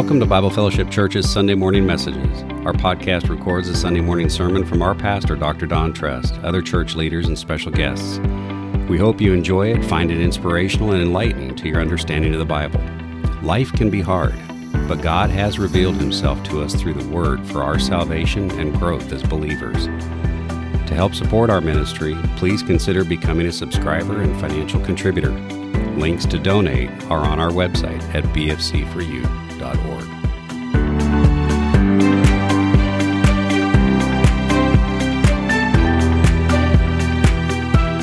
Welcome to Bible Fellowship Church's Sunday Morning Messages. Our podcast records a Sunday morning sermon from our pastor, Dr. Don Trust, other church leaders, and special guests. We hope you enjoy it, find it inspirational and enlightening to your understanding of the Bible. Life can be hard, but God has revealed Himself to us through the Word for our salvation and growth as believers. To help support our ministry, please consider becoming a subscriber and financial contributor. Links to donate are on our website at bfc4u.org.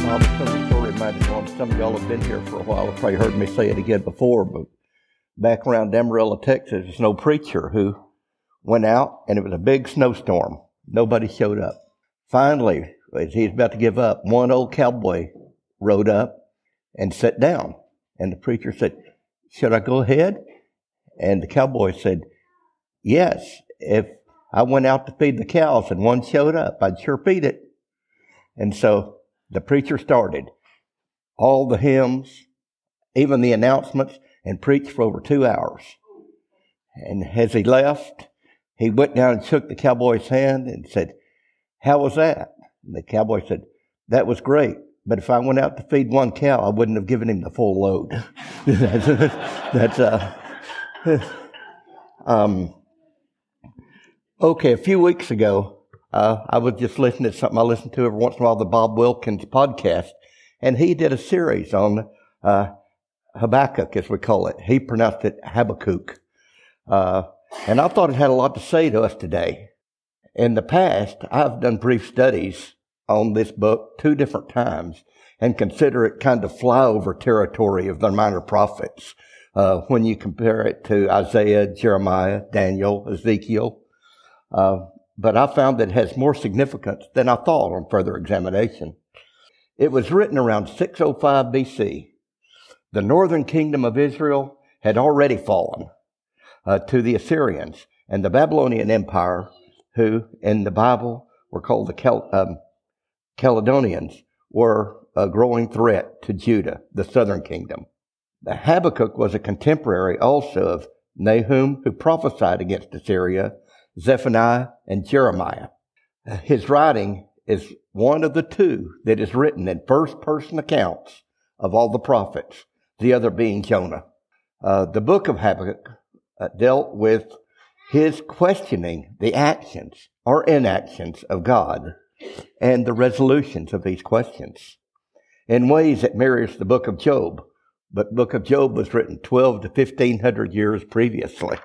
Well, some story reminded me some of y'all have been here for a while. Have probably heard me say it again before, but back around Amarillo, Texas, there's no preacher who went out and it was a big snowstorm. Nobody showed up. Finally, as he was about to give up, one old cowboy rode up and sat down. And the preacher said, Should I go ahead? And the cowboy said, Yes, if I went out to feed the cows and one showed up, I'd sure feed it. And so the preacher started all the hymns, even the announcements, and preached for over two hours. And as he left, he went down and shook the cowboy's hand and said, How was that? And the cowboy said, That was great. But if I went out to feed one cow, I wouldn't have given him the full load. that's, uh, um, okay, a few weeks ago, uh, I was just listening to something I listen to every once in a while, the Bob Wilkins podcast, and he did a series on uh, Habakkuk, as we call it. He pronounced it Habakkuk. Uh, and I thought it had a lot to say to us today. In the past, I've done brief studies on this book two different times and consider it kind of flyover territory of the minor prophets uh, when you compare it to Isaiah, Jeremiah, Daniel, Ezekiel. Uh, but I found that it has more significance than I thought on further examination. It was written around 605 BC. The northern kingdom of Israel had already fallen uh, to the Assyrians and the Babylonian Empire, who in the Bible were called the Cal- um, Caledonians, were a growing threat to Judah, the southern kingdom. The Habakkuk was a contemporary also of Nahum, who prophesied against Assyria, Zephaniah, and Jeremiah. His writing is one of the two that is written in first person accounts of all the prophets, the other being Jonah. Uh, the book of Habakkuk uh, dealt with his questioning the actions or inactions of God and the resolutions of these questions in ways that mirrors the book of Job. But book of Job was written 12 to 1500 years previously.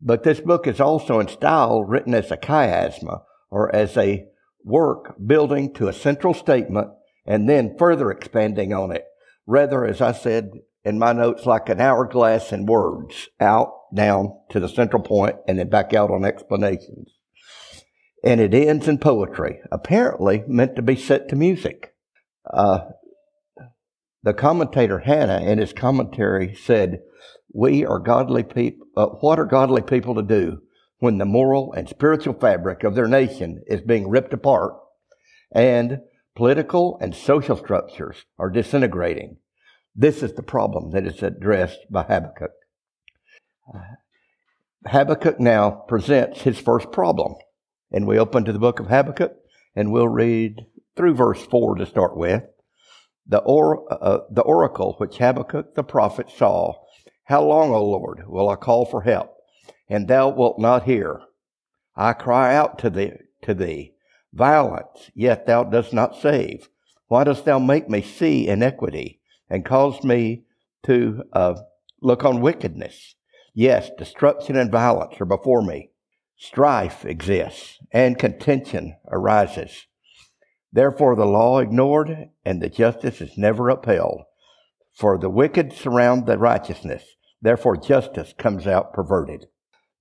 But this book is also in style written as a chiasma or as a work building to a central statement and then further expanding on it. Rather, as I said in my notes, like an hourglass in words, out, down to the central point, and then back out on explanations and it ends in poetry, apparently meant to be set to music. Uh, the commentator Hannah in his commentary said, "We are godly people. Uh, what are godly people to do when the moral and spiritual fabric of their nation is being ripped apart, and political and social structures are disintegrating? This is the problem that is addressed by Habakkuk." Uh, Habakkuk now presents his first problem. And we open to the book of Habakkuk and we'll read through verse 4 to start with. The, or, uh, the oracle which Habakkuk the prophet saw. How long, O Lord, will I call for help, and thou wilt not hear? I cry out to thee, to thee, violence, yet thou dost not save. Why dost thou make me see iniquity, and cause me to uh, look on wickedness? Yes, destruction and violence are before me. Strife exists and contention arises. Therefore, the law ignored and the justice is never upheld. For the wicked surround the righteousness. Therefore, justice comes out perverted.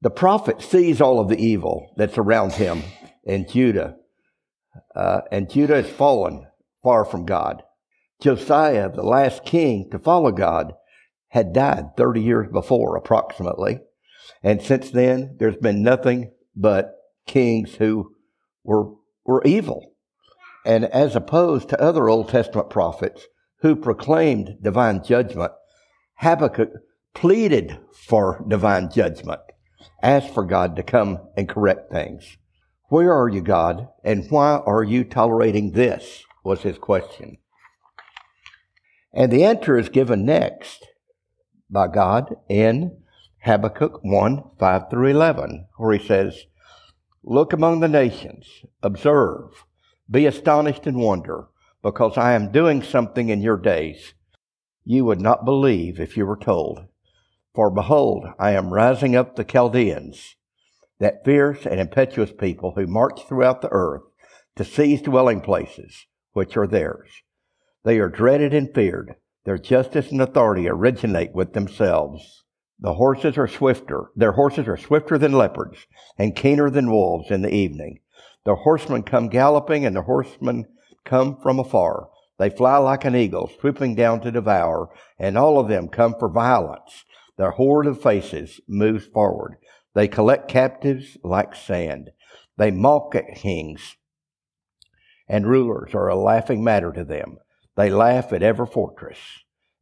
The prophet sees all of the evil that's around him in Judah, uh, and Judah has fallen far from God. Josiah, the last king to follow God, had died 30 years before, approximately. And since then, there's been nothing but kings who were, were evil. And as opposed to other Old Testament prophets who proclaimed divine judgment, Habakkuk pleaded for divine judgment, asked for God to come and correct things. Where are you, God, and why are you tolerating this? was his question. And the answer is given next by God in Habakkuk 1 5 through 11, where he says, Look among the nations, observe, be astonished and wonder, because I am doing something in your days you would not believe if you were told. For behold, I am rising up the Chaldeans, that fierce and impetuous people who march throughout the earth to seize dwelling places which are theirs. They are dreaded and feared. Their justice and authority originate with themselves. The horses are swifter. Their horses are swifter than leopards and keener than wolves in the evening. The horsemen come galloping and the horsemen come from afar. They fly like an eagle, swooping down to devour, and all of them come for violence. Their horde of faces moves forward. They collect captives like sand. They mock at kings, and rulers are a laughing matter to them. They laugh at every fortress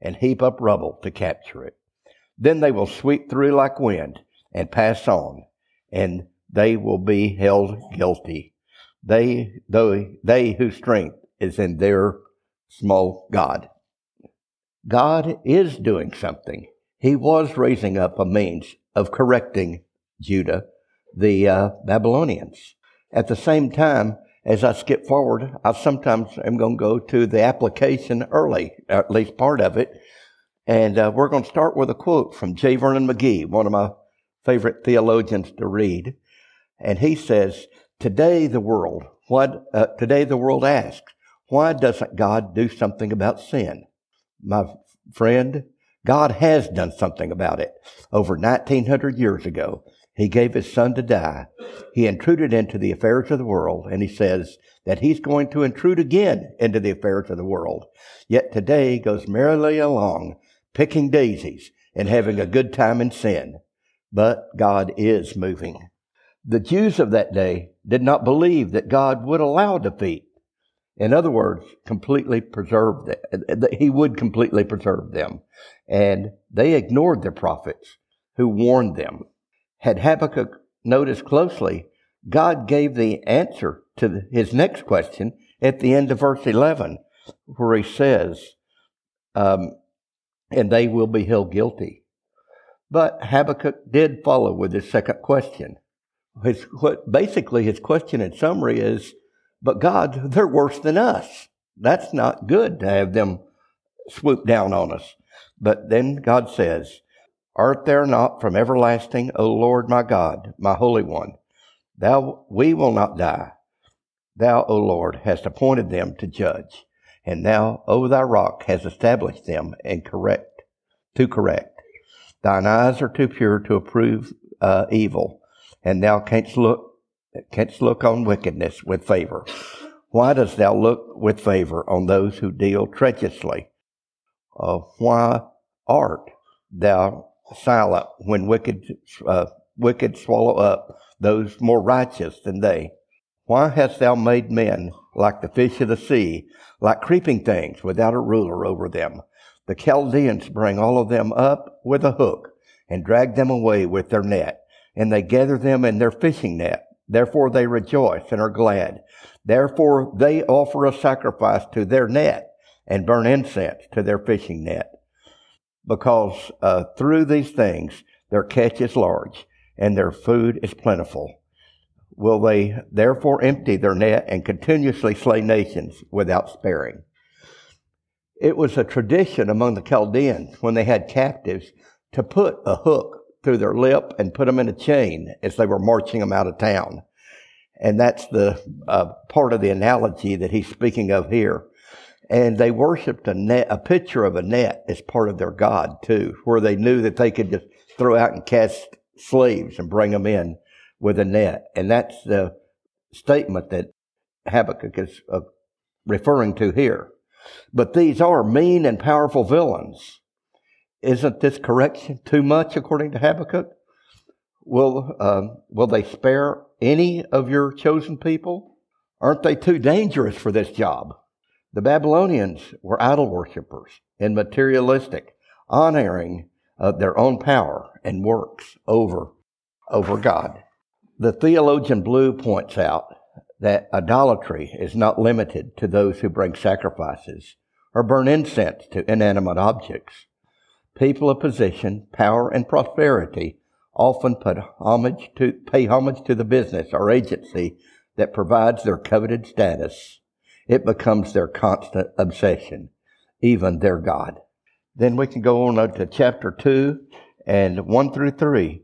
and heap up rubble to capture it. Then they will sweep through like wind and pass on, and they will be held guilty. They, though they whose strength is in their small God. God is doing something. He was raising up a means of correcting Judah, the uh, Babylonians. At the same time, as I skip forward, I sometimes am going to go to the application early, at least part of it. And uh, we're going to start with a quote from J. Vernon McGee, one of my favorite theologians to read. And he says, Today the world, what, uh, today the world asks, why doesn't God do something about sin? My friend, God has done something about it. Over 1900 years ago, he gave his son to die. He intruded into the affairs of the world, and he says that he's going to intrude again into the affairs of the world. Yet today goes merrily along, picking daisies and having a good time in sin. But God is moving. The Jews of that day did not believe that God would allow defeat. In other words, completely preserve them. He would completely preserve them. And they ignored their prophets who warned them. Had Habakkuk noticed closely, God gave the answer to his next question at the end of verse 11, where he says, um, and they will be held guilty. But Habakkuk did follow with his second question. His, what, basically, his question in summary is, but God, they're worse than us. That's not good to have them swoop down on us. But then God says, Art thou not from everlasting, O Lord my God, my Holy One? Thou, we will not die. Thou, O Lord, hast appointed them to judge, and thou, O thy rock, hast established them and correct, to correct. Thine eyes are too pure to approve uh, evil, and thou canst look canst look on wickedness with favor. Why dost thou look with favor on those who deal treacherously? Uh, why art thou silent when wicked, uh, wicked swallow up those more righteous than they? Why hast thou made men like the fish of the sea, like creeping things without a ruler over them? The Chaldeans bring all of them up with a hook and drag them away with their net, and they gather them in their fishing net. Therefore they rejoice and are glad. Therefore they offer a sacrifice to their net and burn incense to their fishing net. Because uh, through these things their catch is large and their food is plentiful. Will they therefore empty their net and continuously slay nations without sparing? It was a tradition among the Chaldeans when they had captives to put a hook through their lip and put them in a chain as they were marching them out of town. And that's the uh, part of the analogy that he's speaking of here. And they worshiped a net, a picture of a net as part of their God too, where they knew that they could just throw out and cast slaves and bring them in with a net. And that's the statement that Habakkuk is uh, referring to here. But these are mean and powerful villains isn't this correction too much according to Habakkuk? Will, uh, will they spare any of your chosen people? Aren't they too dangerous for this job? The Babylonians were idol worshippers and materialistic, honoring of their own power and works over, over God. The theologian Blue points out that idolatry is not limited to those who bring sacrifices or burn incense to inanimate objects. People of position, power, and prosperity often homage to, pay homage to the business or agency that provides their coveted status. It becomes their constant obsession, even their God. Then we can go on to chapter 2 and 1 through 3.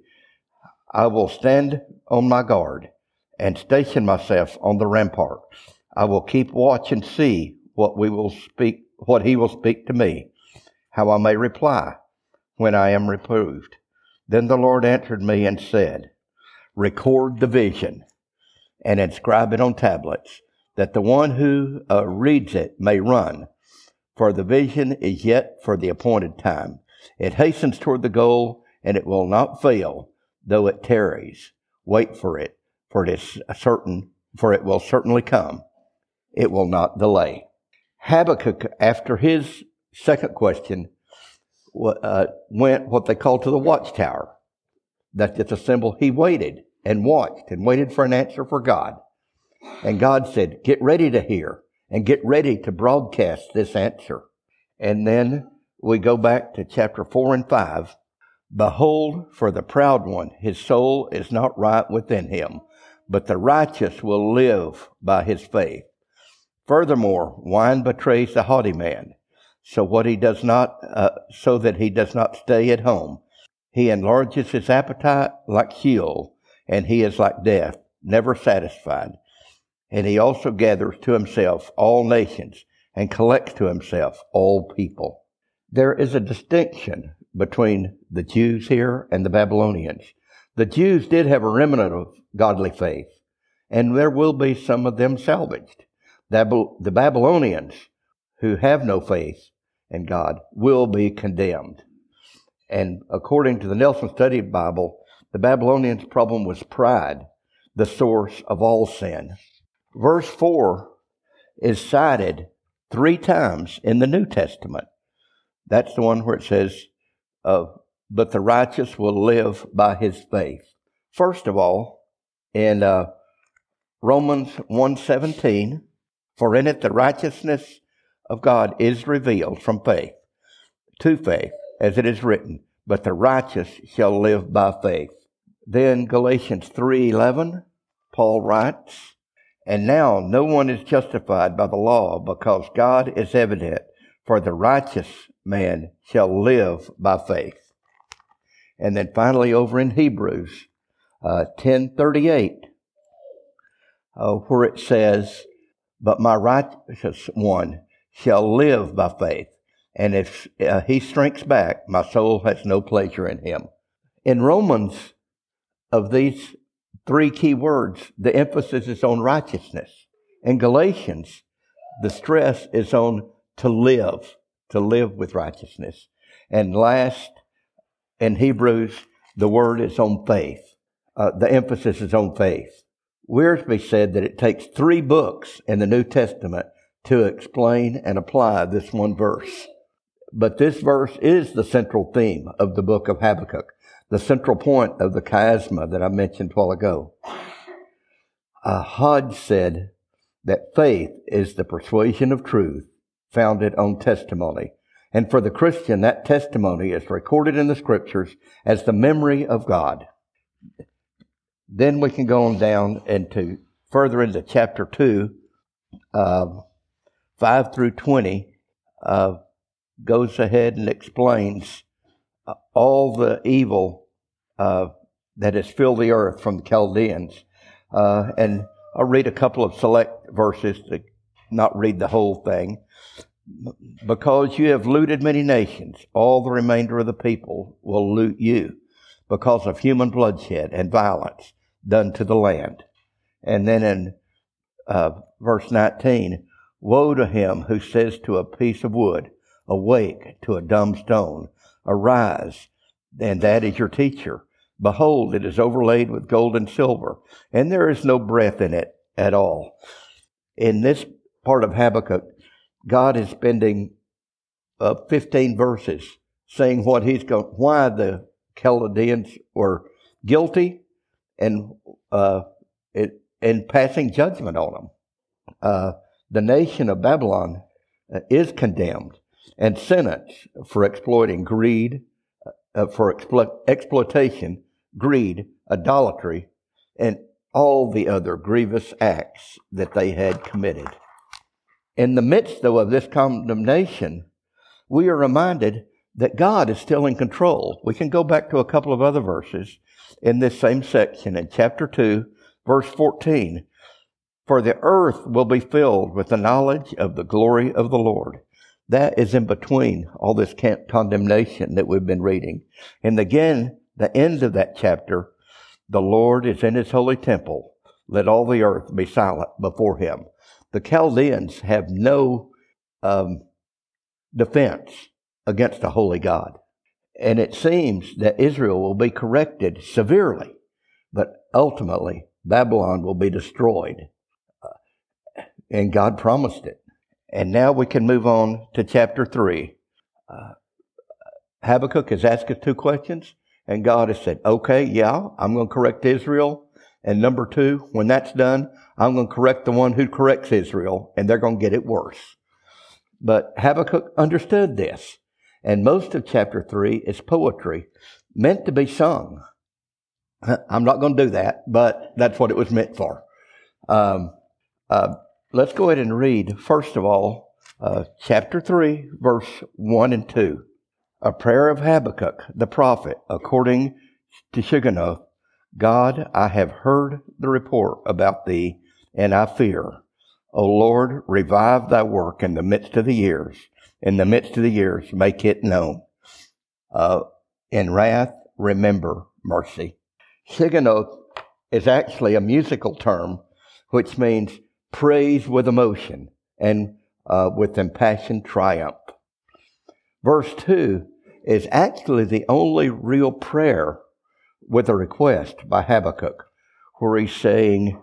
I will stand on my guard and station myself on the rampart. I will keep watch and see what we will speak, what he will speak to me, how I may reply when I am reproved. Then the Lord answered me and said, record the vision and inscribe it on tablets that the one who uh, reads it may run. For the vision is yet for the appointed time. It hastens toward the goal and it will not fail, though it tarries. Wait for it, for it is certain, for it will certainly come. It will not delay. Habakkuk, after his second question, uh, went what they call to the watchtower. That's just a symbol. He waited and watched and waited for an answer for God. And God said, get ready to hear and get ready to broadcast this answer. And then we go back to chapter four and five. Behold, for the proud one, his soul is not right within him, but the righteous will live by his faith. Furthermore, wine betrays the haughty man, so what he does not, uh, so that he does not stay at home. He enlarges his appetite like Sheol, and he is like death, never satisfied. And he also gathers to himself all nations and collects to himself all people. There is a distinction between the Jews here and the Babylonians. The Jews did have a remnant of godly faith, and there will be some of them salvaged. The Babylonians who have no faith in God will be condemned. And according to the Nelson Study Bible, the Babylonians' problem was pride, the source of all sin. Verse 4 is cited three times in the New Testament. That's the one where it says, uh, but the righteous will live by his faith. First of all, in uh, Romans 1.17, for in it the righteousness of God is revealed from faith to faith, as it is written, but the righteous shall live by faith. Then Galatians 3:11, Paul writes, and now no one is justified by the law because God is evident, for the righteous man shall live by faith. And then finally over in Hebrews uh, 1038, uh, where it says, But my righteous one shall live by faith, and if uh, he shrinks back, my soul has no pleasure in him. In Romans, of these three key words. The emphasis is on righteousness. In Galatians, the stress is on to live, to live with righteousness. And last, in Hebrews, the word is on faith. Uh, the emphasis is on faith. Wiersbe said that it takes three books in the New Testament to explain and apply this one verse. But this verse is the central theme of the book of Habakkuk the central point of the chiasma that I mentioned a while ago. Uh, Hodge said that faith is the persuasion of truth founded on testimony. And for the Christian, that testimony is recorded in the scriptures as the memory of God. Then we can go on down into further into chapter 2, uh, 5 through 20, uh, goes ahead and explains uh, all the evil uh, that has filled the earth from the Chaldeans. Uh, and I'll read a couple of select verses to not read the whole thing. Because you have looted many nations, all the remainder of the people will loot you because of human bloodshed and violence done to the land. And then in uh, verse 19, woe to him who says to a piece of wood, awake to a dumb stone, Arise, and that is your teacher. Behold, it is overlaid with gold and silver, and there is no breath in it at all. In this part of Habakkuk, God is spending uh, 15 verses saying what he's going, why the Chaldeans were guilty and uh, it, and passing judgment on them. Uh, the nation of Babylon uh, is condemned and sentenced for exploiting greed, uh, for explo- exploitation, greed, idolatry, and all the other grievous acts that they had committed. In the midst, though, of this condemnation, we are reminded that God is still in control. We can go back to a couple of other verses in this same section in chapter 2, verse 14. For the earth will be filled with the knowledge of the glory of the Lord. That is in between all this condemnation that we've been reading. And again, the end of that chapter, the Lord is in his holy temple. Let all the earth be silent before him. The Chaldeans have no um, defense against a holy God. And it seems that Israel will be corrected severely, but ultimately Babylon will be destroyed. Uh, and God promised it. And now we can move on to chapter 3. Uh, Habakkuk has asked us two questions, and God has said, okay, yeah, I'm going to correct Israel. And number two, when that's done, I'm going to correct the one who corrects Israel, and they're going to get it worse. But Habakkuk understood this. And most of chapter 3 is poetry meant to be sung. I'm not going to do that, but that's what it was meant for. Um, uh, let's go ahead and read, first of all, uh, chapter 3, verse 1 and 2. A prayer of Habakkuk, the prophet, according to Shigionoth. God, I have heard the report about thee, and I fear. O Lord, revive thy work in the midst of the years in the midst of the years, make it known. Uh, in wrath, remember mercy. Shigionoth is actually a musical term which means praise with emotion and uh, with impassioned triumph. Verse 2 is actually the only real prayer with a request by Habakkuk, where he's saying,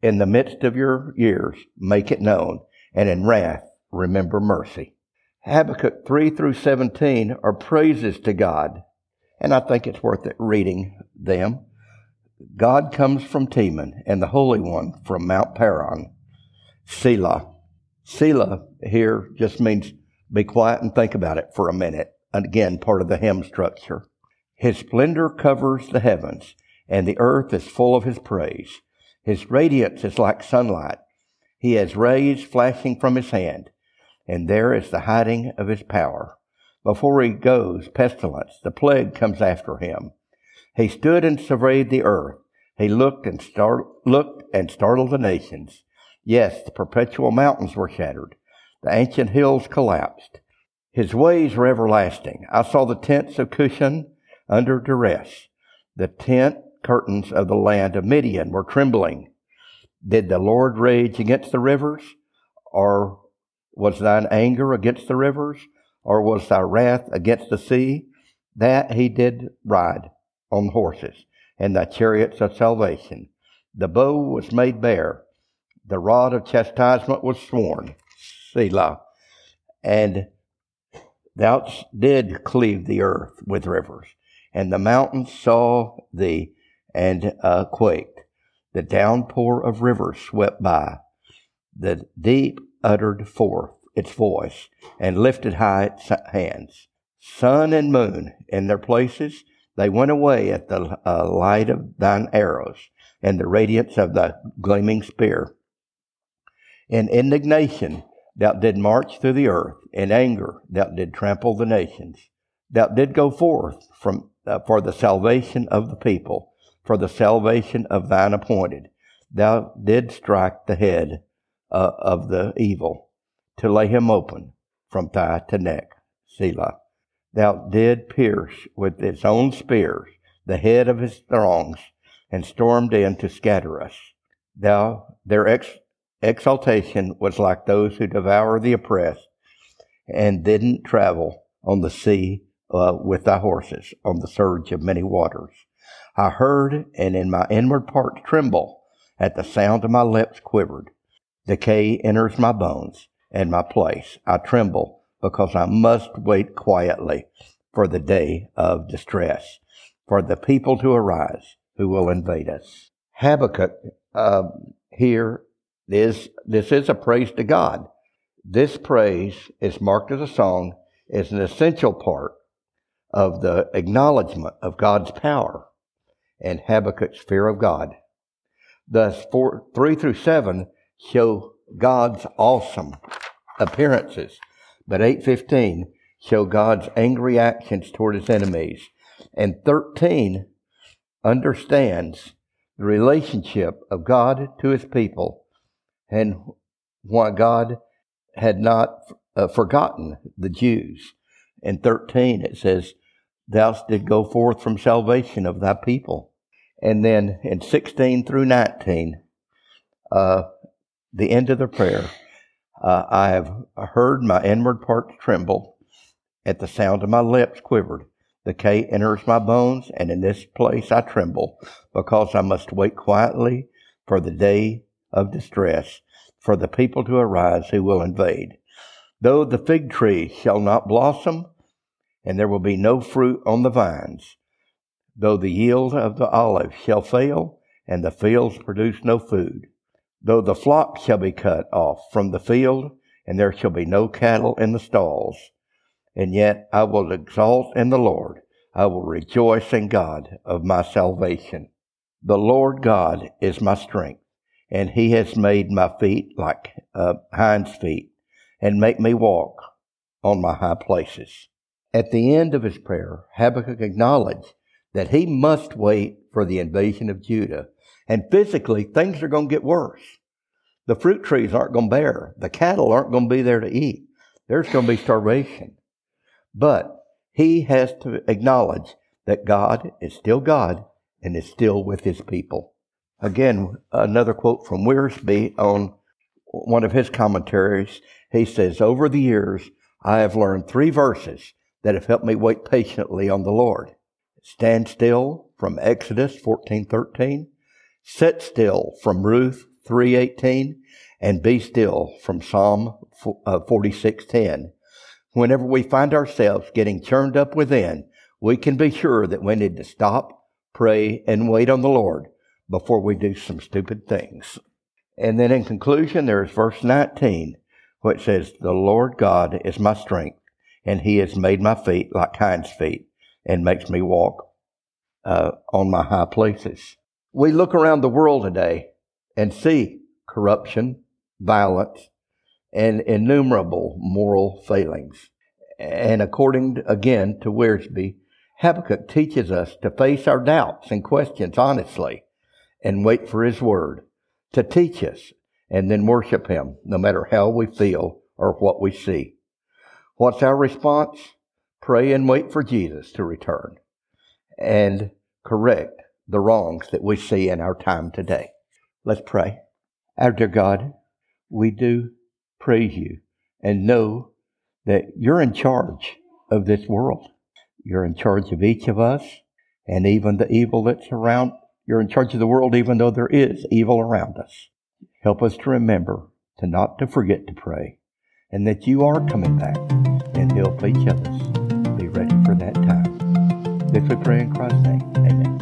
In the midst of your years, make it known, and in wrath, remember mercy. Habakkuk 3 through 17 are praises to God, and I think it's worth it reading them. God comes from Teman, and the Holy One from Mount Paran. Selah. Selah here just means be quiet and think about it for a minute. And again, part of the hymn structure. His splendor covers the heavens, and the earth is full of his praise. His radiance is like sunlight. He has rays flashing from his hand and there is the hiding of his power. Before he goes, pestilence, the plague comes after him. He stood and surveyed the earth. He looked and start, looked and startled the nations. Yes, the perpetual mountains were shattered. The ancient hills collapsed. His ways were everlasting. I saw the tents of Cushan under duress. The tent curtains of the land of Midian were trembling. Did the Lord rage against the rivers, or was thine anger against the rivers, or was thy wrath against the sea? That he did ride on horses, and thy chariots of salvation. The bow was made bare, the rod of chastisement was sworn. Selah. And thou did cleave the earth with rivers, and the mountains saw thee and uh, quaked. The downpour of rivers swept by. The deep uttered forth its voice and lifted high its hands. Sun and moon in their places, they went away at the uh, light of thine arrows and the radiance of thy gleaming spear. In indignation, thou did march through the earth. In anger, thou did trample the nations. Thou did go forth from, uh, for the salvation of the people, for the salvation of thine appointed. Thou did strike the head uh, of the evil, to lay him open from thigh to neck. Selah. Thou did pierce with its own spears the head of his throngs, and stormed in to scatter us. Thou, their ex- exaltation was like those who devour the oppressed, and didn't travel on the sea uh, with thy horses on the surge of many waters. I heard, and in my inward parts tremble, at the sound of my lips quivered. Decay enters my bones and my place. I tremble because I must wait quietly for the day of distress, for the people to arise who will invade us. Habakkuk uh, here is this is a praise to God. This praise is marked as a song is an essential part of the acknowledgement of God's power and Habakkuk's fear of God. Thus, four, three through seven show God's awesome appearances, but 815 show God's angry actions toward his enemies. And 13 understands the relationship of God to his people and why God had not uh, forgotten the Jews. In 13, it says, Thou did go forth from salvation of thy people. And then in 16 through 19, uh, the end of the prayer, uh, I have heard my inward parts tremble at the sound of my lips quivered. The Decay enters my bones, and in this place I tremble, because I must wait quietly for the day of distress, for the people to arise who will invade. Though the fig tree shall not blossom, and there will be no fruit on the vines, though the yield of the olive shall fail, and the fields produce no food, though the flock shall be cut off from the field, and there shall be no cattle in the stalls, and yet I will exalt in the Lord. I will rejoice in God of my salvation. The Lord God is my strength, and he has made my feet like uh, hinds feet, and make me walk on my high places. At the end of his prayer, Habakkuk acknowledged that he must wait for the invasion of Judah. And physically, things are going to get worse. The fruit trees aren't going to bear. The cattle aren't going to be there to eat. There's going to be starvation. But he has to acknowledge that God is still God and is still with his people. Again, another quote from Wiersbe on one of his commentaries. He says, Over the years, I have learned three verses that have helped me wait patiently on the Lord. Stand still from Exodus 14:13, sit still from Ruth 3:18, and be still from Psalm 46:10. Uh, Whenever we find ourselves getting churned up within, we can be sure that we need to stop, pray, and wait on the Lord before we do some stupid things. And then in conclusion, there's verse 19, which says, The Lord God is my strength, and he has made my feet like hinds feet, and makes me walk uh, on my high places. We look around the world today and see corruption, violence, and innumerable moral failings. And according to, again to Wiersbe, Habakkuk teaches us to face our doubts and questions honestly and wait for his word to teach us and then worship him no matter how we feel or what we see. What's our response? Pray and wait for Jesus to return and correct the wrongs that we see in our time today. Let's pray. Our dear God, we do praise you and know that you're in charge of this world. You're in charge of each of us and even the evil that's around. You're in charge of the world even though there is evil around us. Help us to remember to not to forget to pray and that you are coming back and help each of us be ready for that time. This we pray in Christ's name. Amen.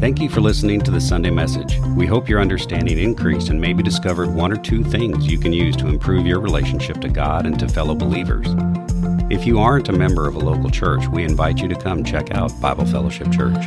Thank you for listening to the Sunday message. We hope your understanding increased and maybe discovered one or two things you can use to improve your relationship to God and to fellow believers. If you aren't a member of a local church, we invite you to come check out Bible Fellowship Church.